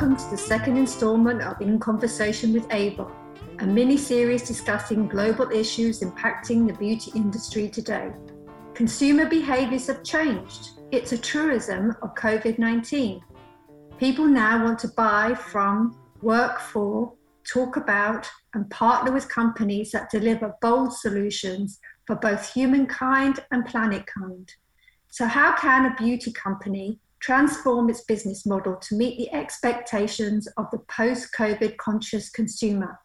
welcome to the second instalment of In Conversation with Avon, a mini series discussing global issues impacting the beauty industry today. Consumer behaviours have changed. It's a truism of COVID 19. People now want to buy from, work for, talk about, and partner with companies that deliver bold solutions for both humankind and planet kind. So, how can a beauty company transform its business model to meet the expectations of the post COVID conscious consumer?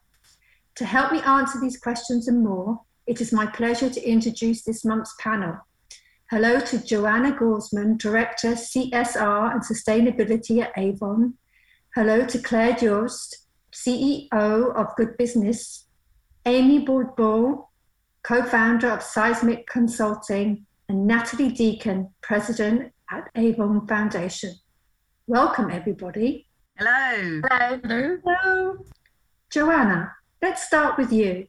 To help me answer these questions and more, it is my pleasure to introduce this month's panel. Hello to Joanna Gluzman, Director CSR and Sustainability at Avon. Hello to Claire Jost, CEO of Good Business. Amy Bourbeau, co founder of Seismic Consulting, and Natalie Deacon, President at Avon Foundation. Welcome, everybody. Hello. Hello. Hello. Hello. Joanna, let's start with you.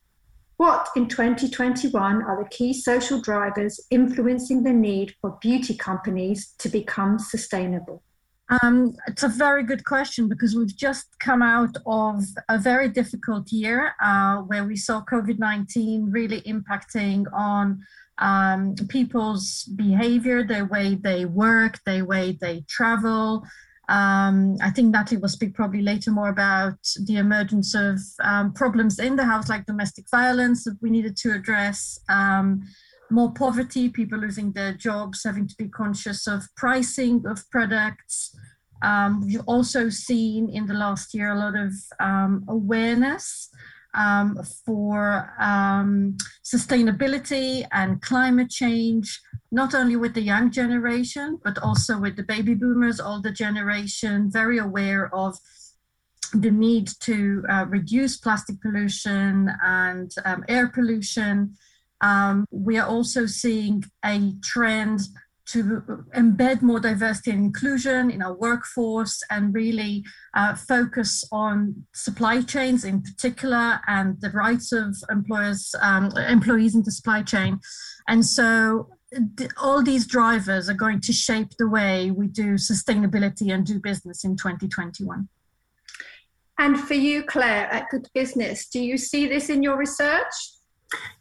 What in 2021 are the key social drivers influencing the need for beauty companies to become sustainable? Um, it's a very good question because we've just come out of a very difficult year uh, where we saw COVID 19 really impacting on um, people's behavior, the way they work, the way they travel. Um, I think Natalie will speak probably later more about the emergence of um, problems in the house, like domestic violence that we needed to address, um, more poverty, people losing their jobs, having to be conscious of pricing of products. Um, we've also seen in the last year a lot of um, awareness um, for um, sustainability and climate change, not only with the young generation, but also with the baby boomers, older generation, very aware of the need to uh, reduce plastic pollution and um, air pollution. Um, we are also seeing a trend to embed more diversity and inclusion in our workforce and really uh, focus on supply chains in particular and the rights of employers um, employees in the supply chain. And so all these drivers are going to shape the way we do sustainability and do business in 2021 and for you claire at good business do you see this in your research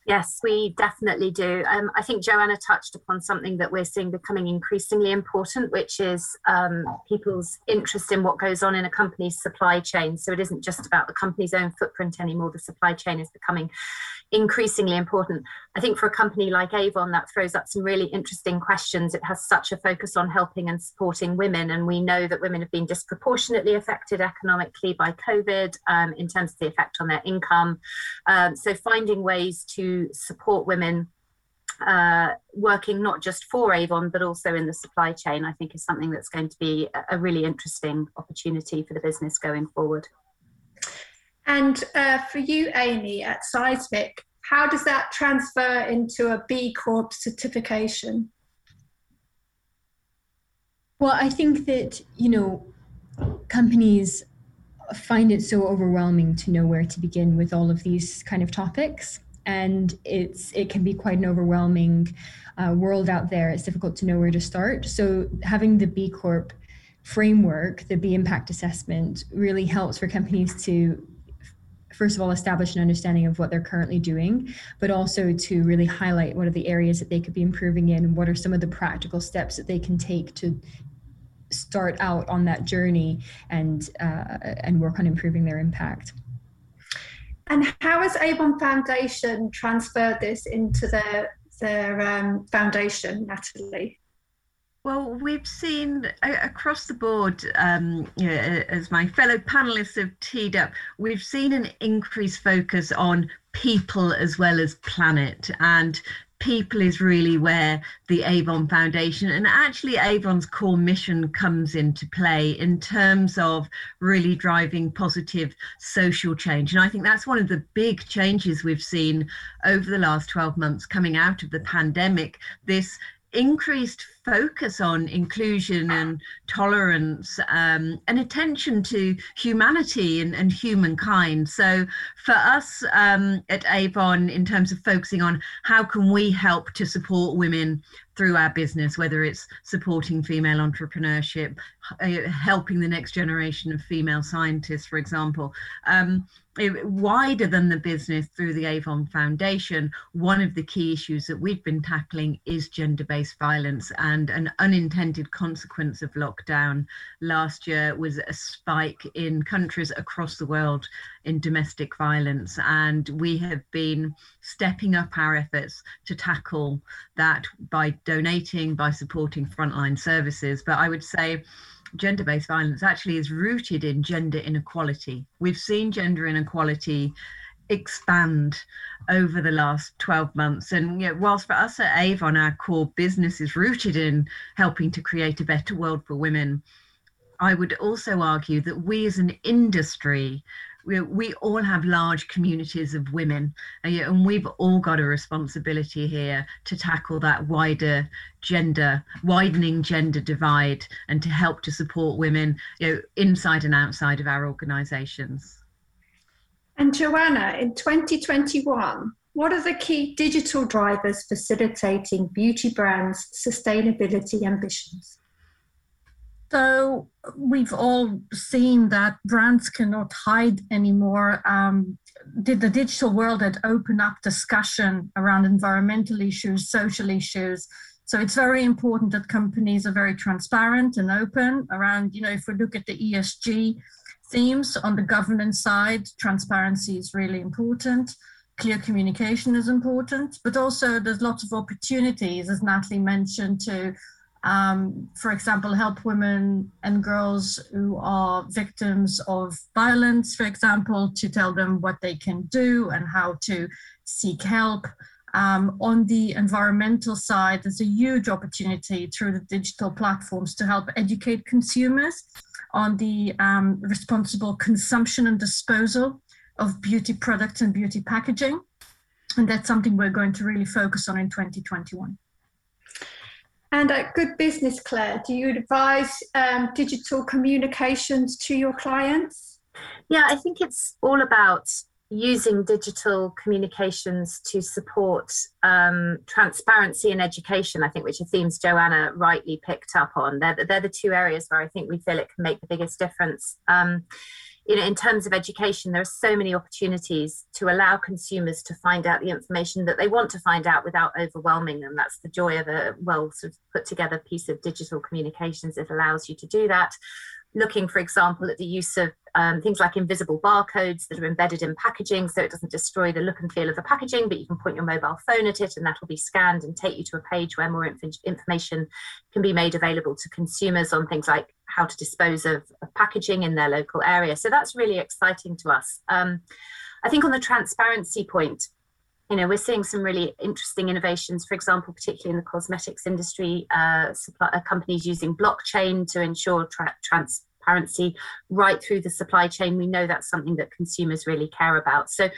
Yes, we definitely do. Um, I think Joanna touched upon something that we're seeing becoming increasingly important, which is um, people's interest in what goes on in a company's supply chain. So it isn't just about the company's own footprint anymore. The supply chain is becoming increasingly important. I think for a company like Avon, that throws up some really interesting questions. It has such a focus on helping and supporting women, and we know that women have been disproportionately affected economically by COVID um, in terms of the effect on their income. Um, so finding ways to support women uh, working not just for Avon but also in the supply chain, I think is something that's going to be a really interesting opportunity for the business going forward. And uh, for you, Amy, at Seismic, how does that transfer into a B Corp certification? Well, I think that, you know, companies find it so overwhelming to know where to begin with all of these kind of topics and it's it can be quite an overwhelming uh, world out there. It's difficult to know where to start. So having the b corp framework the b impact assessment really helps for companies to first of all establish an understanding of what they're currently doing but also to really highlight what are the areas that they could be improving in and what are some of the practical steps that they can take to start out on that journey and uh, and work on improving their impact and how has avon foundation transferred this into their their um, foundation natalie well, we've seen across the board, um, as my fellow panelists have teed up, we've seen an increased focus on people as well as planet. And people is really where the Avon Foundation and actually Avon's core mission comes into play in terms of really driving positive social change. And I think that's one of the big changes we've seen over the last 12 months coming out of the pandemic. This increased focus on inclusion and tolerance um, and attention to humanity and, and humankind. So for us um, at Avon, in terms of focusing on how can we help to support women through our business, whether it's supporting female entrepreneurship, uh, helping the next generation of female scientists, for example. Um, wider than the business through the Avon Foundation, one of the key issues that we've been tackling is gender based violence. And an unintended consequence of lockdown last year was a spike in countries across the world in domestic violence. And we have been stepping up our efforts to tackle that by donating, by supporting frontline services. But I would say, gender based violence actually is rooted in gender inequality. We've seen gender inequality expand over the last 12 months. And you know, whilst for us at Avon, our core business is rooted in helping to create a better world for women, I would also argue that we as an industry we, we all have large communities of women and we've all got a responsibility here to tackle that wider gender widening gender divide and to help to support women you know inside and outside of our organizations and joanna in 2021 what are the key digital drivers facilitating beauty brands sustainability ambitions so we've all seen that brands cannot hide anymore. Um, the, the digital world had opened up discussion around environmental issues, social issues. So it's very important that companies are very transparent and open around, you know, if we look at the ESG themes on the governance side, transparency is really important. Clear communication is important, but also there's lots of opportunities, as Natalie mentioned, to um, for example, help women and girls who are victims of violence, for example, to tell them what they can do and how to seek help. Um, on the environmental side, there's a huge opportunity through the digital platforms to help educate consumers on the um, responsible consumption and disposal of beauty products and beauty packaging. And that's something we're going to really focus on in 2021. And at Good Business, Claire, do you advise um, digital communications to your clients? Yeah, I think it's all about using digital communications to support um, transparency and education, I think, which are themes Joanna rightly picked up on. They're, they're the two areas where I think we feel it can make the biggest difference. Um, you know, in terms of education, there are so many opportunities to allow consumers to find out the information that they want to find out without overwhelming them. That's the joy of a well sort of put together piece of digital communications. It allows you to do that looking, for example, at the use of um, things like invisible barcodes that are embedded in packaging so it doesn't destroy the look and feel of the packaging, but you can point your mobile phone at it and that will be scanned and take you to a page where more inf- information can be made available to consumers on things like how to dispose of, of packaging in their local area. So that's really exciting to us. Um, I think on the transparency point, you know, we're seeing some really interesting innovations, for example, particularly in the cosmetics industry, uh, supply, uh, companies using blockchain to ensure tra- transparency right through the supply chain. We know that's something that consumers really care about. So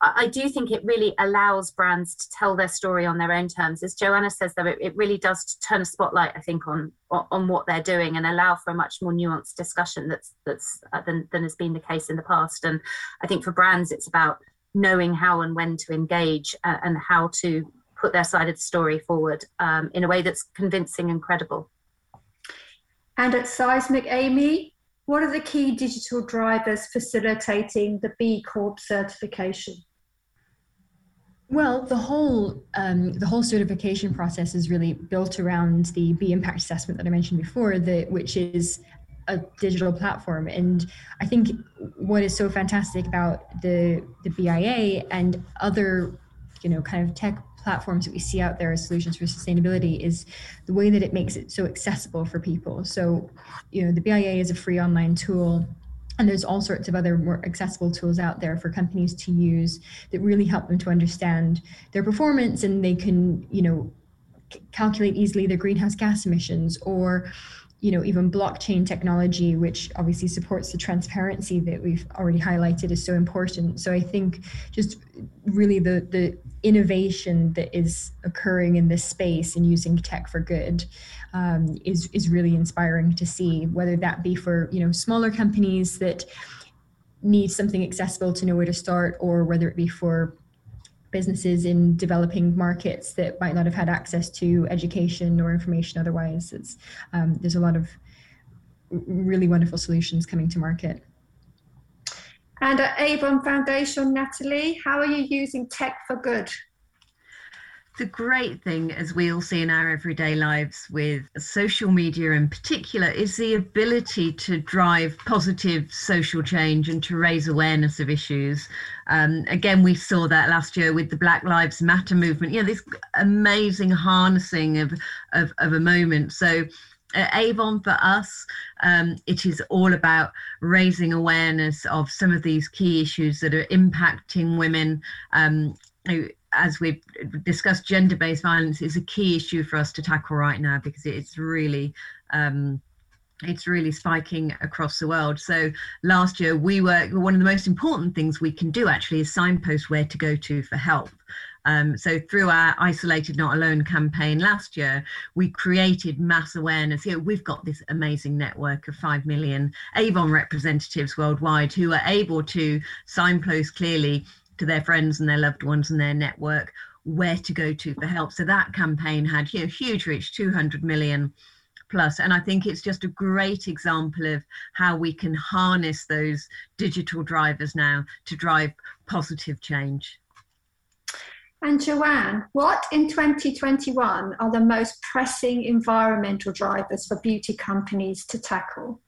I do think it really allows brands to tell their story on their own terms. As Joanna says, though, it, it really does turn a spotlight, I think, on on what they're doing and allow for a much more nuanced discussion that's that's uh, than, than has been the case in the past. And I think for brands, it's about knowing how and when to engage uh, and how to put their side of the story forward um, in a way that's convincing and credible. And at Seismic, Amy, what are the key digital drivers facilitating the B Corp certification? Well, the whole um, the whole certification process is really built around the B impact assessment that I mentioned before, the, which is a digital platform. And I think what is so fantastic about the the BIA and other, you know, kind of tech platforms that we see out there as solutions for sustainability is the way that it makes it so accessible for people. So, you know, the BIA is a free online tool and there's all sorts of other more accessible tools out there for companies to use that really help them to understand their performance and they can, you know, calculate easily their greenhouse gas emissions or you know even blockchain technology which obviously supports the transparency that we've already highlighted is so important. So i think just really the the innovation that is occurring in this space and using tech for good um, is is really inspiring to see whether that be for you know smaller companies that need something accessible to know where to start or whether it be for businesses in developing markets that might not have had access to education or information otherwise. It's um, there's a lot of really wonderful solutions coming to market. And at Avon Foundation, Natalie, how are you using tech for good? The great thing, as we all see in our everyday lives with social media in particular, is the ability to drive positive social change and to raise awareness of issues. Um, again, we saw that last year with the Black Lives Matter movement. You know, this amazing harnessing of, of, of a moment. So, at Avon for us, um, it is all about raising awareness of some of these key issues that are impacting women. Um, as we've discussed, gender based violence is a key issue for us to tackle right now because it's really. Um, it's really spiking across the world. So last year we were one of the most important things we can do actually is signpost where to go to for help. Um, so through our Isolated Not Alone campaign last year, we created mass awareness. You know, we've got this amazing network of 5 million Avon representatives worldwide who are able to signpost clearly to their friends and their loved ones and their network where to go to for help. So that campaign had you know, huge reach, 200 million plus. And I think it's just a great example of how we can harness those digital drivers now to drive positive change. And Joanne, what in 2021 are the most pressing environmental drivers for beauty companies to tackle?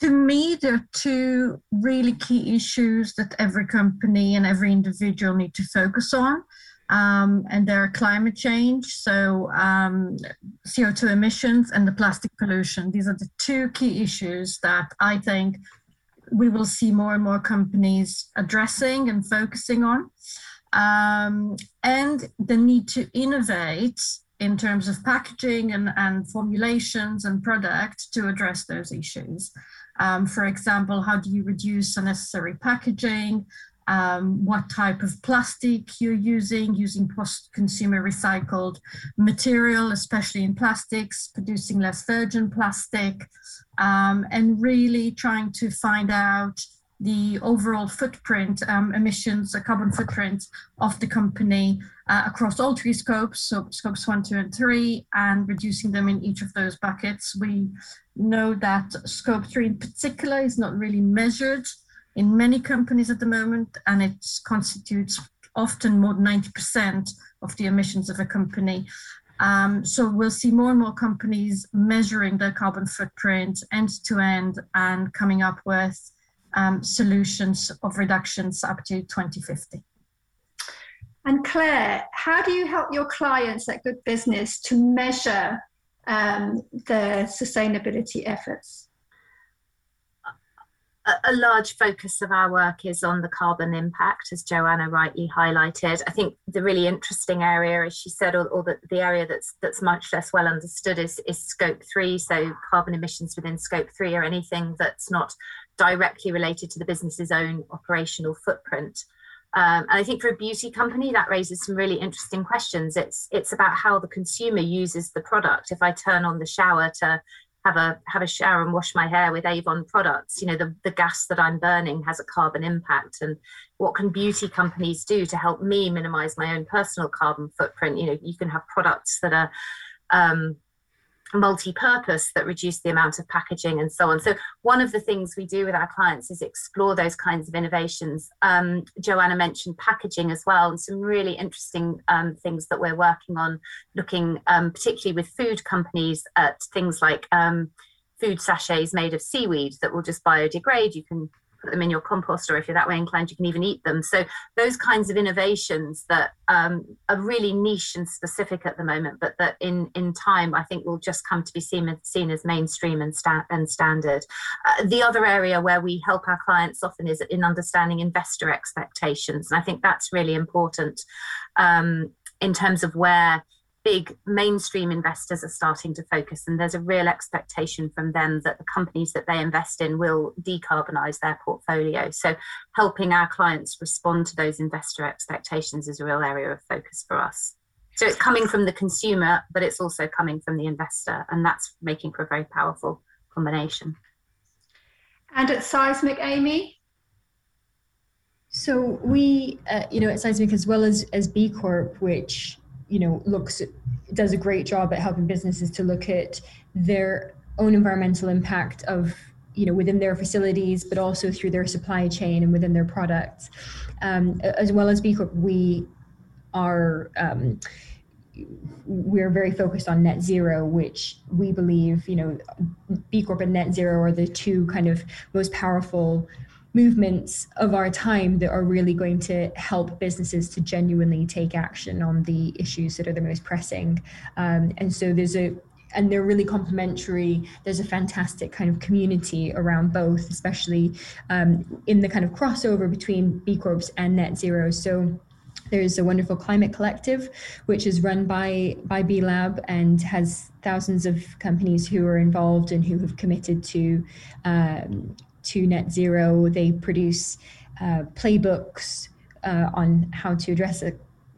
To me, there are two really key issues that every company and every individual need to focus on. Um, and they're climate change, so um, CO2 emissions and the plastic pollution. These are the two key issues that I think we will see more and more companies addressing and focusing on. Um, and the need to innovate in terms of packaging and, and formulations and product to address those issues. Um, for example, how do you reduce unnecessary packaging? Um, what type of plastic you're using, using post-consumer recycled material, especially in plastics, producing less virgin plastic, um, and really trying to find out the overall footprint, um, emissions, a carbon footprint of the company uh, across all three scopes, so scopes one, two, and three, and reducing them in each of those buckets. We know that scope three in particular is not really measured in many companies at the moment, and it constitutes often more than 90% of the emissions of a company. Um, so we'll see more and more companies measuring their carbon footprint end to end and coming up with um, solutions of reductions up to 2050. And Claire, how do you help your clients at Good Business to measure um, their sustainability efforts? a large focus of our work is on the carbon impact, as Joanna rightly highlighted. I think the really interesting area, as she said, or, or the, the area that's that's much less well understood is, is scope three. So carbon emissions within scope three are anything that's not directly related to the business's own operational footprint. Um, and I think for a beauty company, that raises some really interesting questions. It's it's about how the consumer uses the product. If I turn on the shower to have a have a shower and wash my hair with Avon products, you know, the, the gas that I'm burning has a carbon impact. And what can beauty companies do to help me minimize my own personal carbon footprint? You know, you can have products that are um, multi-purpose that reduce the amount of packaging and so on. So one of the things we do with our clients is explore those kinds of innovations. Um, Joanna mentioned packaging as well, and some really interesting um, things that we're working on, looking um, particularly with food companies at things like um, food sachets made of seaweed that will just biodegrade. You can put them in your compost, or if you're that way inclined, you can even eat them. So those kinds of innovations that um, are really niche and specific at the moment, but that in in time I think will just come to be seen seen as mainstream and sta- and standard. Uh, the other area where we help our clients often is in understanding investor expectations, and I think that's really important um, in terms of where big mainstream investors are starting to focus, and there's a real expectation from them that the companies that they invest in will decarbonize their portfolio. So, helping our clients respond to those investor expectations is a real area of focus for us. So, it's coming from the consumer, but it's also coming from the investor, and that's making for a very powerful combination. And at Seismic, Amy? So we, uh, you know, at Seismic as well as as B Corp, which you know looks does a great job at helping businesses to look at their own environmental impact of you know within their facilities but also through their supply chain and within their products. Um, as well as b corp we are um, we're very focused on net zero which we believe you know b corp and net zero are the two kind of most powerful movements of our time that are really going to help businesses to genuinely take action on the issues that are the most pressing. Um, and so there's a and they're really complementary. There's a fantastic kind of community around both, especially um, in the kind of crossover between B Corps and Net Zero. So there's a wonderful climate collective, which is run by by B Lab and has thousands of companies who are involved and who have committed to um, to net zero. They produce uh, playbooks uh, on how to address a,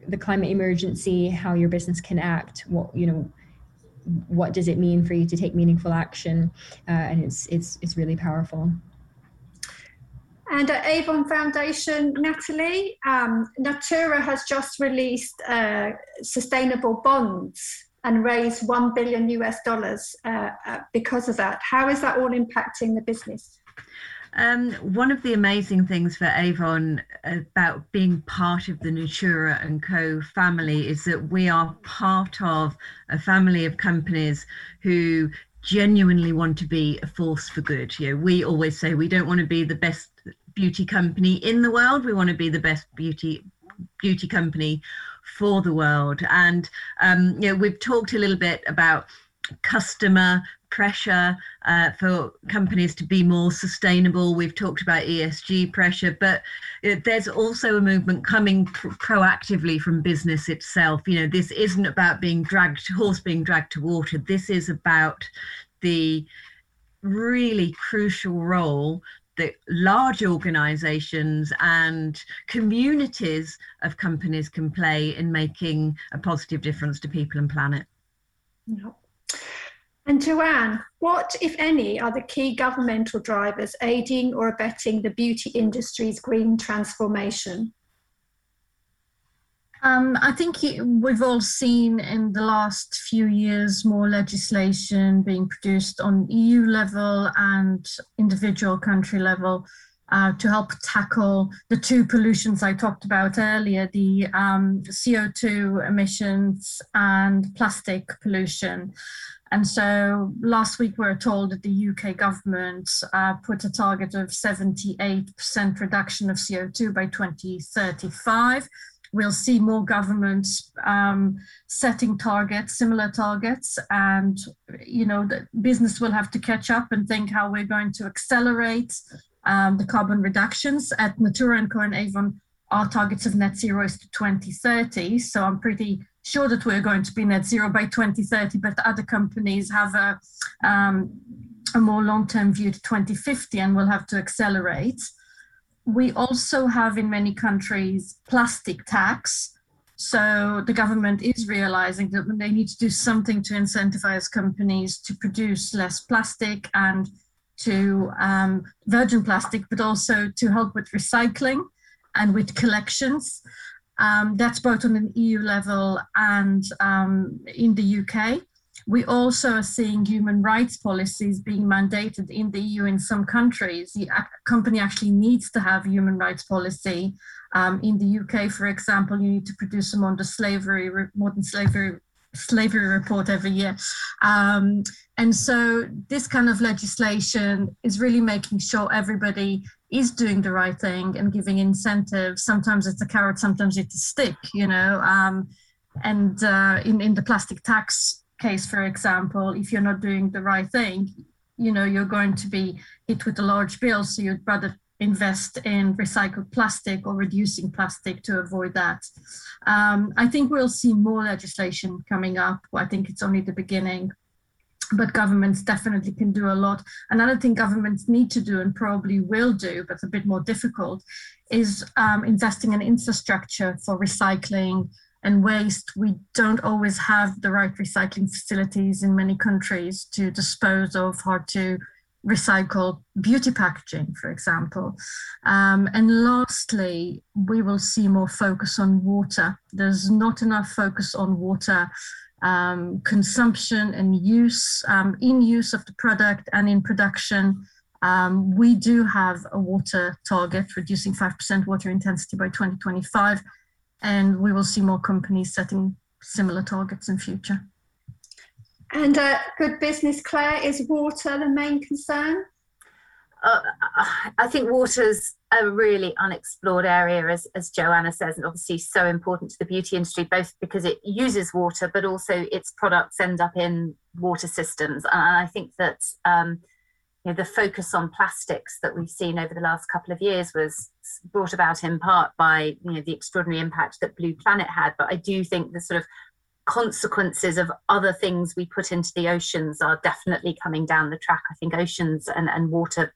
the climate emergency, how your business can act, what you know, what does it mean for you to take meaningful action, uh, and it's it's it's really powerful. And at Avon Foundation, Natalie, um, Natura has just released uh, sustainable bonds and raised 1 billion US dollars uh, uh, because of that. How is that all impacting the business? Um, one of the amazing things for Avon about being part of the Natura and Co family is that we are part of a family of companies who genuinely want to be a force for good. You know, we always say we don't want to be the best beauty company in the world. We want to be the best beauty beauty company for the world. And um, you know, we've talked a little bit about customer pressure uh, for companies to be more sustainable. We've talked about ESG pressure, but there's also a movement coming pr- proactively from business itself. You know, this isn't about being dragged, horse being dragged to water. This is about the really crucial role that large organizations and communities of companies can play in making a positive difference to people and planet. Yep. And Joanne, what, if any, are the key governmental drivers aiding or abetting the beauty industry's green transformation? Um, I think we've all seen in the last few years more legislation being produced on EU level and individual country level uh, to help tackle the two pollutions I talked about earlier the um, CO2 emissions and plastic pollution. And so last week we were told that the UK government uh, put a target of 78% reduction of CO2 by 2035. We'll see more governments um, setting targets, similar targets, and you know the business will have to catch up and think how we're going to accelerate um, the carbon reductions. At Natura and Co and Avon, our targets of net zero is to 2030. So I'm pretty sure that we're going to be net zero by 2030, but other companies have a, um, a more long-term view to 2050 and will have to accelerate. We also have in many countries plastic tax. So the government is realizing that they need to do something to incentivize companies to produce less plastic and to um, virgin plastic, but also to help with recycling and with collections. Um, that's both on an EU level and um, in the UK. We also are seeing human rights policies being mandated in the EU in some countries. The company actually needs to have human rights policy. Um, in the UK, for example, you need to produce a modern slavery, modern slavery slavery report every year. Um, and so this kind of legislation is really making sure everybody is doing the right thing and giving incentives. Sometimes it's a carrot, sometimes it's a stick, you know. Um, and uh, in, in the plastic tax case, for example, if you're not doing the right thing, you know, you're going to be hit with a large bill. So you'd rather invest in recycled plastic or reducing plastic to avoid that. Um, I think we'll see more legislation coming up. I think it's only the beginning, but governments definitely can do a lot. Another thing governments need to do and probably will do, but it's a bit more difficult, is um, investing in infrastructure for recycling and waste. We don't always have the right recycling facilities in many countries to dispose of hard to recycle beauty packaging, for example. Um, and lastly, we will see more focus on water. There's not enough focus on water um, consumption and use um, in use of the product and in production. Um, we do have a water target, reducing 5% water intensity by 2025, and we will see more companies setting similar targets in future. And uh, good business, Claire, is water the main concern? Uh, I think water's a really unexplored area, as, as Joanna says, and obviously so important to the beauty industry, both because it uses water, but also its products end up in water systems. And I think that um, you know, the focus on plastics that we've seen over the last couple of years was brought about in part by you know, the extraordinary impact that Blue Planet had. But I do think the sort of consequences of other things we put into the oceans are definitely coming down the track. I think oceans and, and water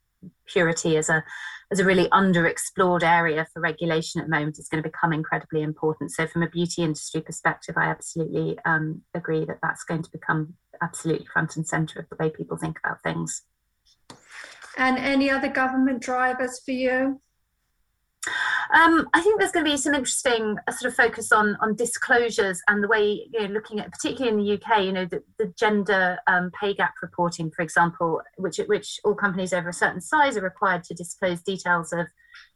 purity is a as a really underexplored area for regulation at the moment is going to become incredibly important. So from a beauty industry perspective, I absolutely um, agree that that's going to become absolutely front and center of the way people think about things. And any other government drivers for you? Um, I think there's going to be some interesting uh, sort of focus on on disclosures and the way you know looking at particularly in the UK, you know the, the gender um, pay gap reporting, for example, which which all companies over a certain size are required to disclose details of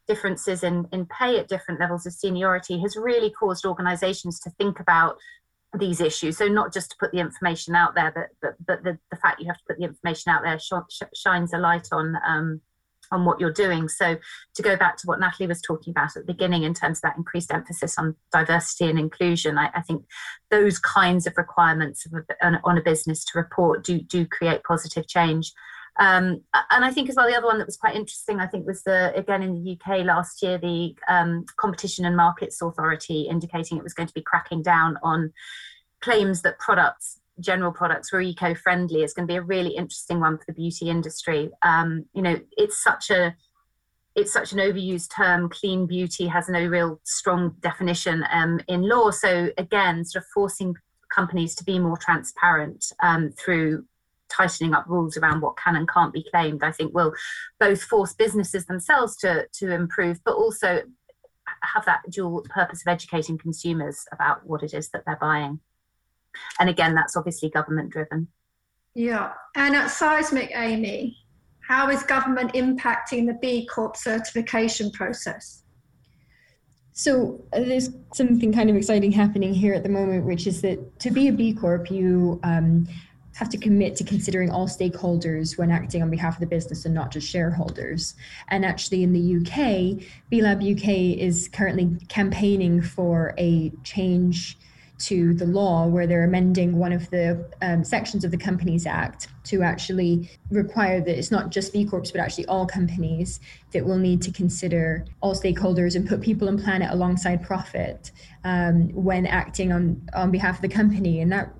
differences in in pay at different levels of seniority, has really caused organisations to think about these issues. So not just to put the information out there, but but but the, the fact you have to put the information out there sh- sh- shines a light on. Um, on what you're doing. So, to go back to what Natalie was talking about at the beginning in terms of that increased emphasis on diversity and inclusion, I, I think those kinds of requirements of a, on a business to report do do create positive change. Um, and I think as well, the other one that was quite interesting, I think, was the again in the UK last year, the um, Competition and Markets Authority indicating it was going to be cracking down on claims that products general products were eco-friendly is going to be a really interesting one for the beauty industry. Um, you know, it's such a it's such an overused term. Clean beauty has no real strong definition um, in law. So again, sort of forcing companies to be more transparent um, through tightening up rules around what can and can't be claimed, I think will both force businesses themselves to to improve, but also have that dual purpose of educating consumers about what it is that they're buying. And again, that's obviously government driven. Yeah. And at Seismic, Amy, how is government impacting the B Corp certification process? So uh, there's something kind of exciting happening here at the moment, which is that to be a B Corp, you um, have to commit to considering all stakeholders when acting on behalf of the business and not just shareholders. And actually, in the UK, B Lab UK is currently campaigning for a change to the law where they're amending one of the um, sections of the Companies Act to actually require that it's not just B Corps, but actually all companies that will need to consider all stakeholders and put people and planet alongside profit um, when acting on, on behalf of the company. And that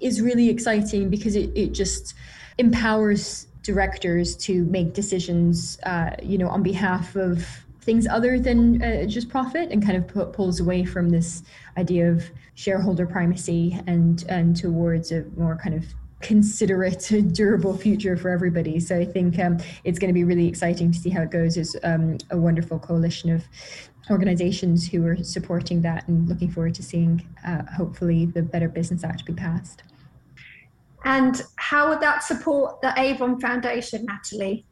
is really exciting because it, it just empowers directors to make decisions, uh, you know, on behalf of things other than uh, just profit and kind of put, pulls away from this idea of shareholder primacy and and towards a more kind of considerate durable future for everybody. So i think um, it's going to be really exciting to see how it goes. There's um, a wonderful coalition of organizations who are supporting that and looking forward to seeing uh, hopefully the better business act be passed. And how would that support the avon foundation natalie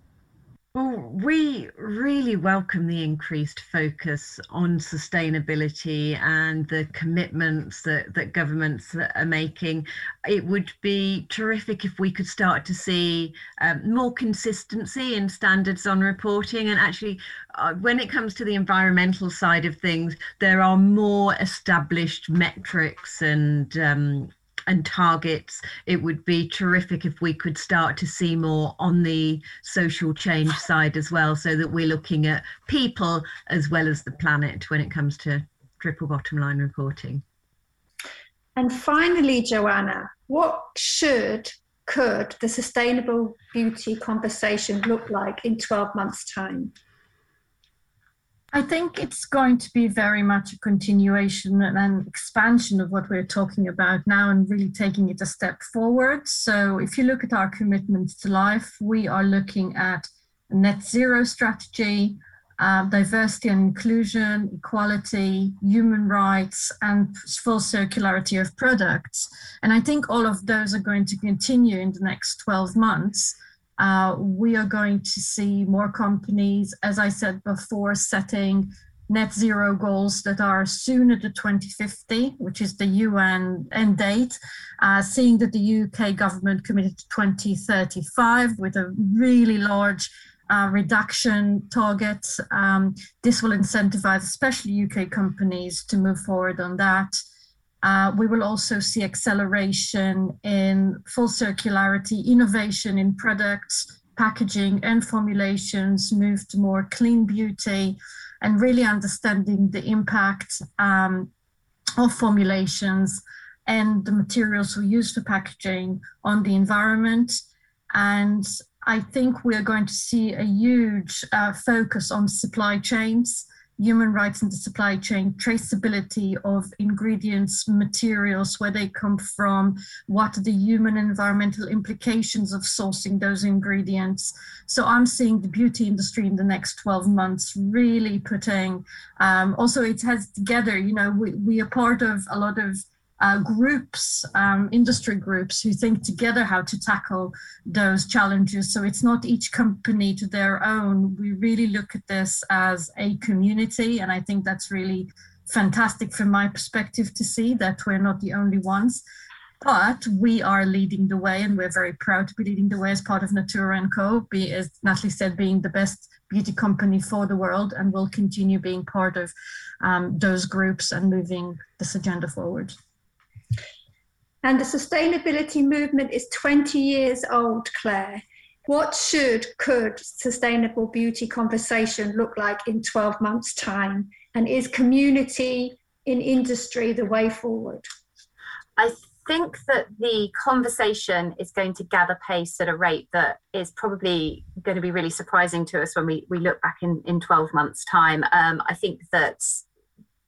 well, we really welcome the increased focus on sustainability and the commitments that, that governments are making. It would be terrific if we could start to see um, more consistency in standards on reporting. And actually, uh, when it comes to the environmental side of things, there are more established metrics and um, and targets, it would be terrific if we could start to see more on the social change side as well, so that we're looking at people as well as the planet when it comes to triple bottom line reporting. And finally, Joanna, what should, could the sustainable beauty conversation look like in 12 months' time? I think it's going to be very much a continuation and an expansion of what we're talking about now and really taking it a step forward. So, if you look at our commitments to life, we are looking at net zero strategy, uh, diversity and inclusion, equality, human rights, and full circularity of products. And I think all of those are going to continue in the next 12 months. Uh, we are going to see more companies, as I said before, setting net zero goals that are sooner to 2050, which is the UN end date, uh, seeing that the UK government committed to 2035 with a really large uh, reduction targets. Um, this will incentivize especially UK companies to move forward on that. Uh, we will also see acceleration in full circularity, innovation in products, packaging, and formulations, move to more clean beauty, and really understanding the impact um, of formulations and the materials we use for packaging on the environment. And I think we are going to see a huge uh, focus on supply chains human rights in the supply chain, traceability of ingredients, materials, where they come from, what are the human environmental implications of sourcing those ingredients. So I'm seeing the beauty industry in the next 12 months really putting, um, also it has together, you know, we, we are part of a lot of uh, groups, um, industry groups who think together how to tackle those challenges. So it's not each company to their own. We really look at this as a community. And I think that's really fantastic from my perspective to see that we're not the only ones. But we are leading the way, and we're very proud to be leading the way as part of Natura & Co. Be, as Natalie said, being the best beauty company for the world, and will continue being part of um, those groups and moving this agenda forward. And the sustainability movement is 20 years old, Claire. What should, could sustainable beauty conversation look like in 12 months' time? And is community in industry the way forward? I think that the conversation is going to gather pace at a rate that is probably going to be really surprising to us when we, we look back in, in 12 months' time. Um, I think that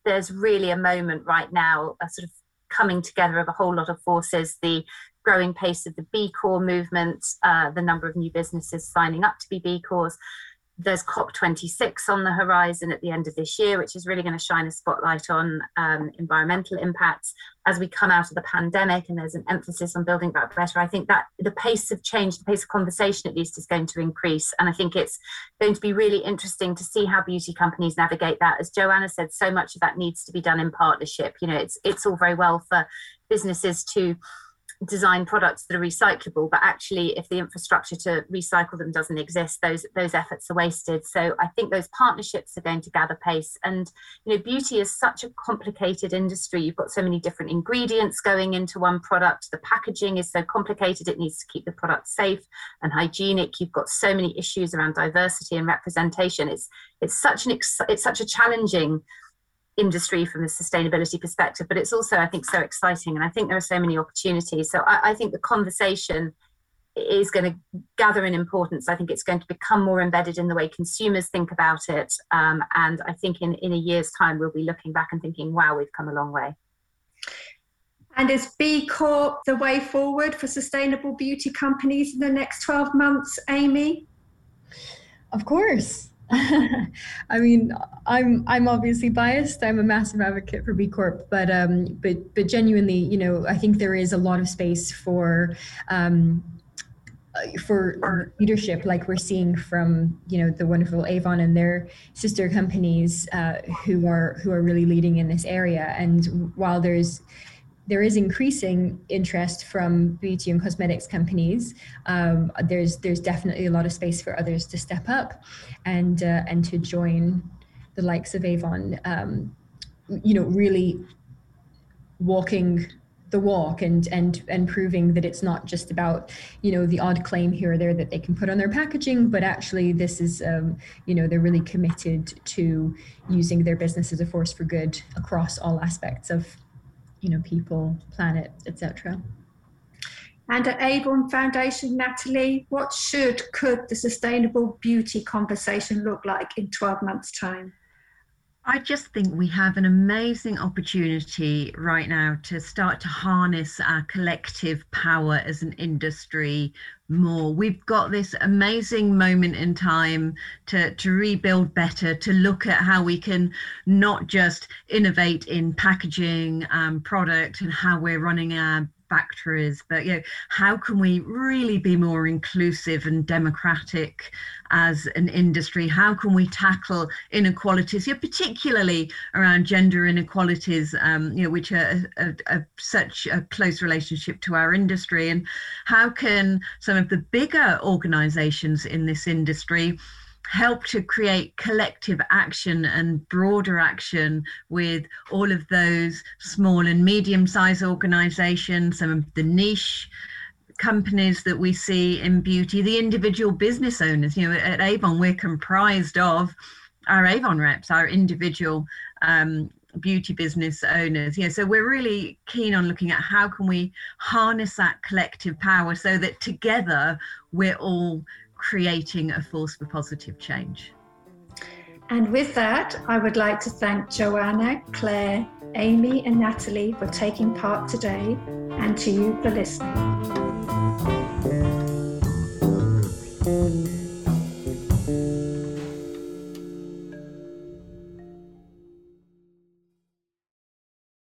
there's really a moment right now, a sort of coming together of a whole lot of forces the growing pace of the B Corp movement, uh, the number of new businesses signing up to be B Corps, there's COP26 on the horizon at the end of this year, which is really going to shine a spotlight on um, environmental impacts as we come out of the pandemic. And there's an emphasis on building back better. I think that the pace of change, the pace of conversation at least, is going to increase. And I think it's going to be really interesting to see how beauty companies navigate that. As Joanna said, so much of that needs to be done in partnership. You know, it's it's all very well for businesses to design products that are recyclable but actually if the infrastructure to recycle them doesn't exist those those efforts are wasted. So i think those partnerships are going to gather pace. And you know beauty is such a complicated industry. You've got so many different ingredients going into one product. The packaging is so complicated it needs to keep the product safe and hygienic. You've got so many issues around diversity and representation. It's it's such an it's such a challenging industry from a sustainability perspective, but it's also, I think, so exciting. And I think there are so many opportunities. So I, I think the conversation is going to gather in importance. I think it's going to become more embedded in the way consumers think about it. Um, and I think in, in a year's time, we'll be looking back and thinking, wow, we've come a long way. And is B Corp the way forward for sustainable beauty companies in the next 12 months, Amy? Of course. I mean, I'm I'm obviously biased. I'm a massive advocate for B Corp, but um, but but genuinely, you know, I think there is a lot of space for um, for leadership, like we're seeing from you know the wonderful Avon and their sister companies uh, who are who are really leading in this area. And while there's there is increasing interest from beauty and cosmetics companies. Um, there's there's definitely a lot of space for others to step up and uh, and to join the likes of Avon. Um, you know, really walking the walk and and and proving that it's not just about you know the odd claim here or there that they can put on their packaging but actually this is um, you know they're really committed to using their business as a force for good across all aspects of you know people planet etc and at Avon Foundation, Natalie, what should, could the sustainable beauty conversation look like in 12 months' time? I just think we have an amazing opportunity right now to start to harness our collective power as an industry more. We've got this amazing moment in time to, to rebuild better, to look at how we can not just innovate in packaging, um, product, and how we're running our factories but you know how can we really be more inclusive and democratic as an industry? How can we tackle inequalities yeah, particularly around gender inequalities um, you know which are, are, are such a close relationship to our industry? And how can some of the bigger organizations in this industry help to create collective action and broader action with all of those small and medium sized organizations, some of the niche companies that we see in beauty, the individual business owners. You know, at Avon, we're comprised of our Avon reps, our individual um, beauty business owners. Yeah, so we're really keen on looking at how can we harness that collective power so that together we're all creating a force for positive change. And with that, I would like to thank Joanna, Claire, Amy, and Natalie for taking part today, and to you for listening.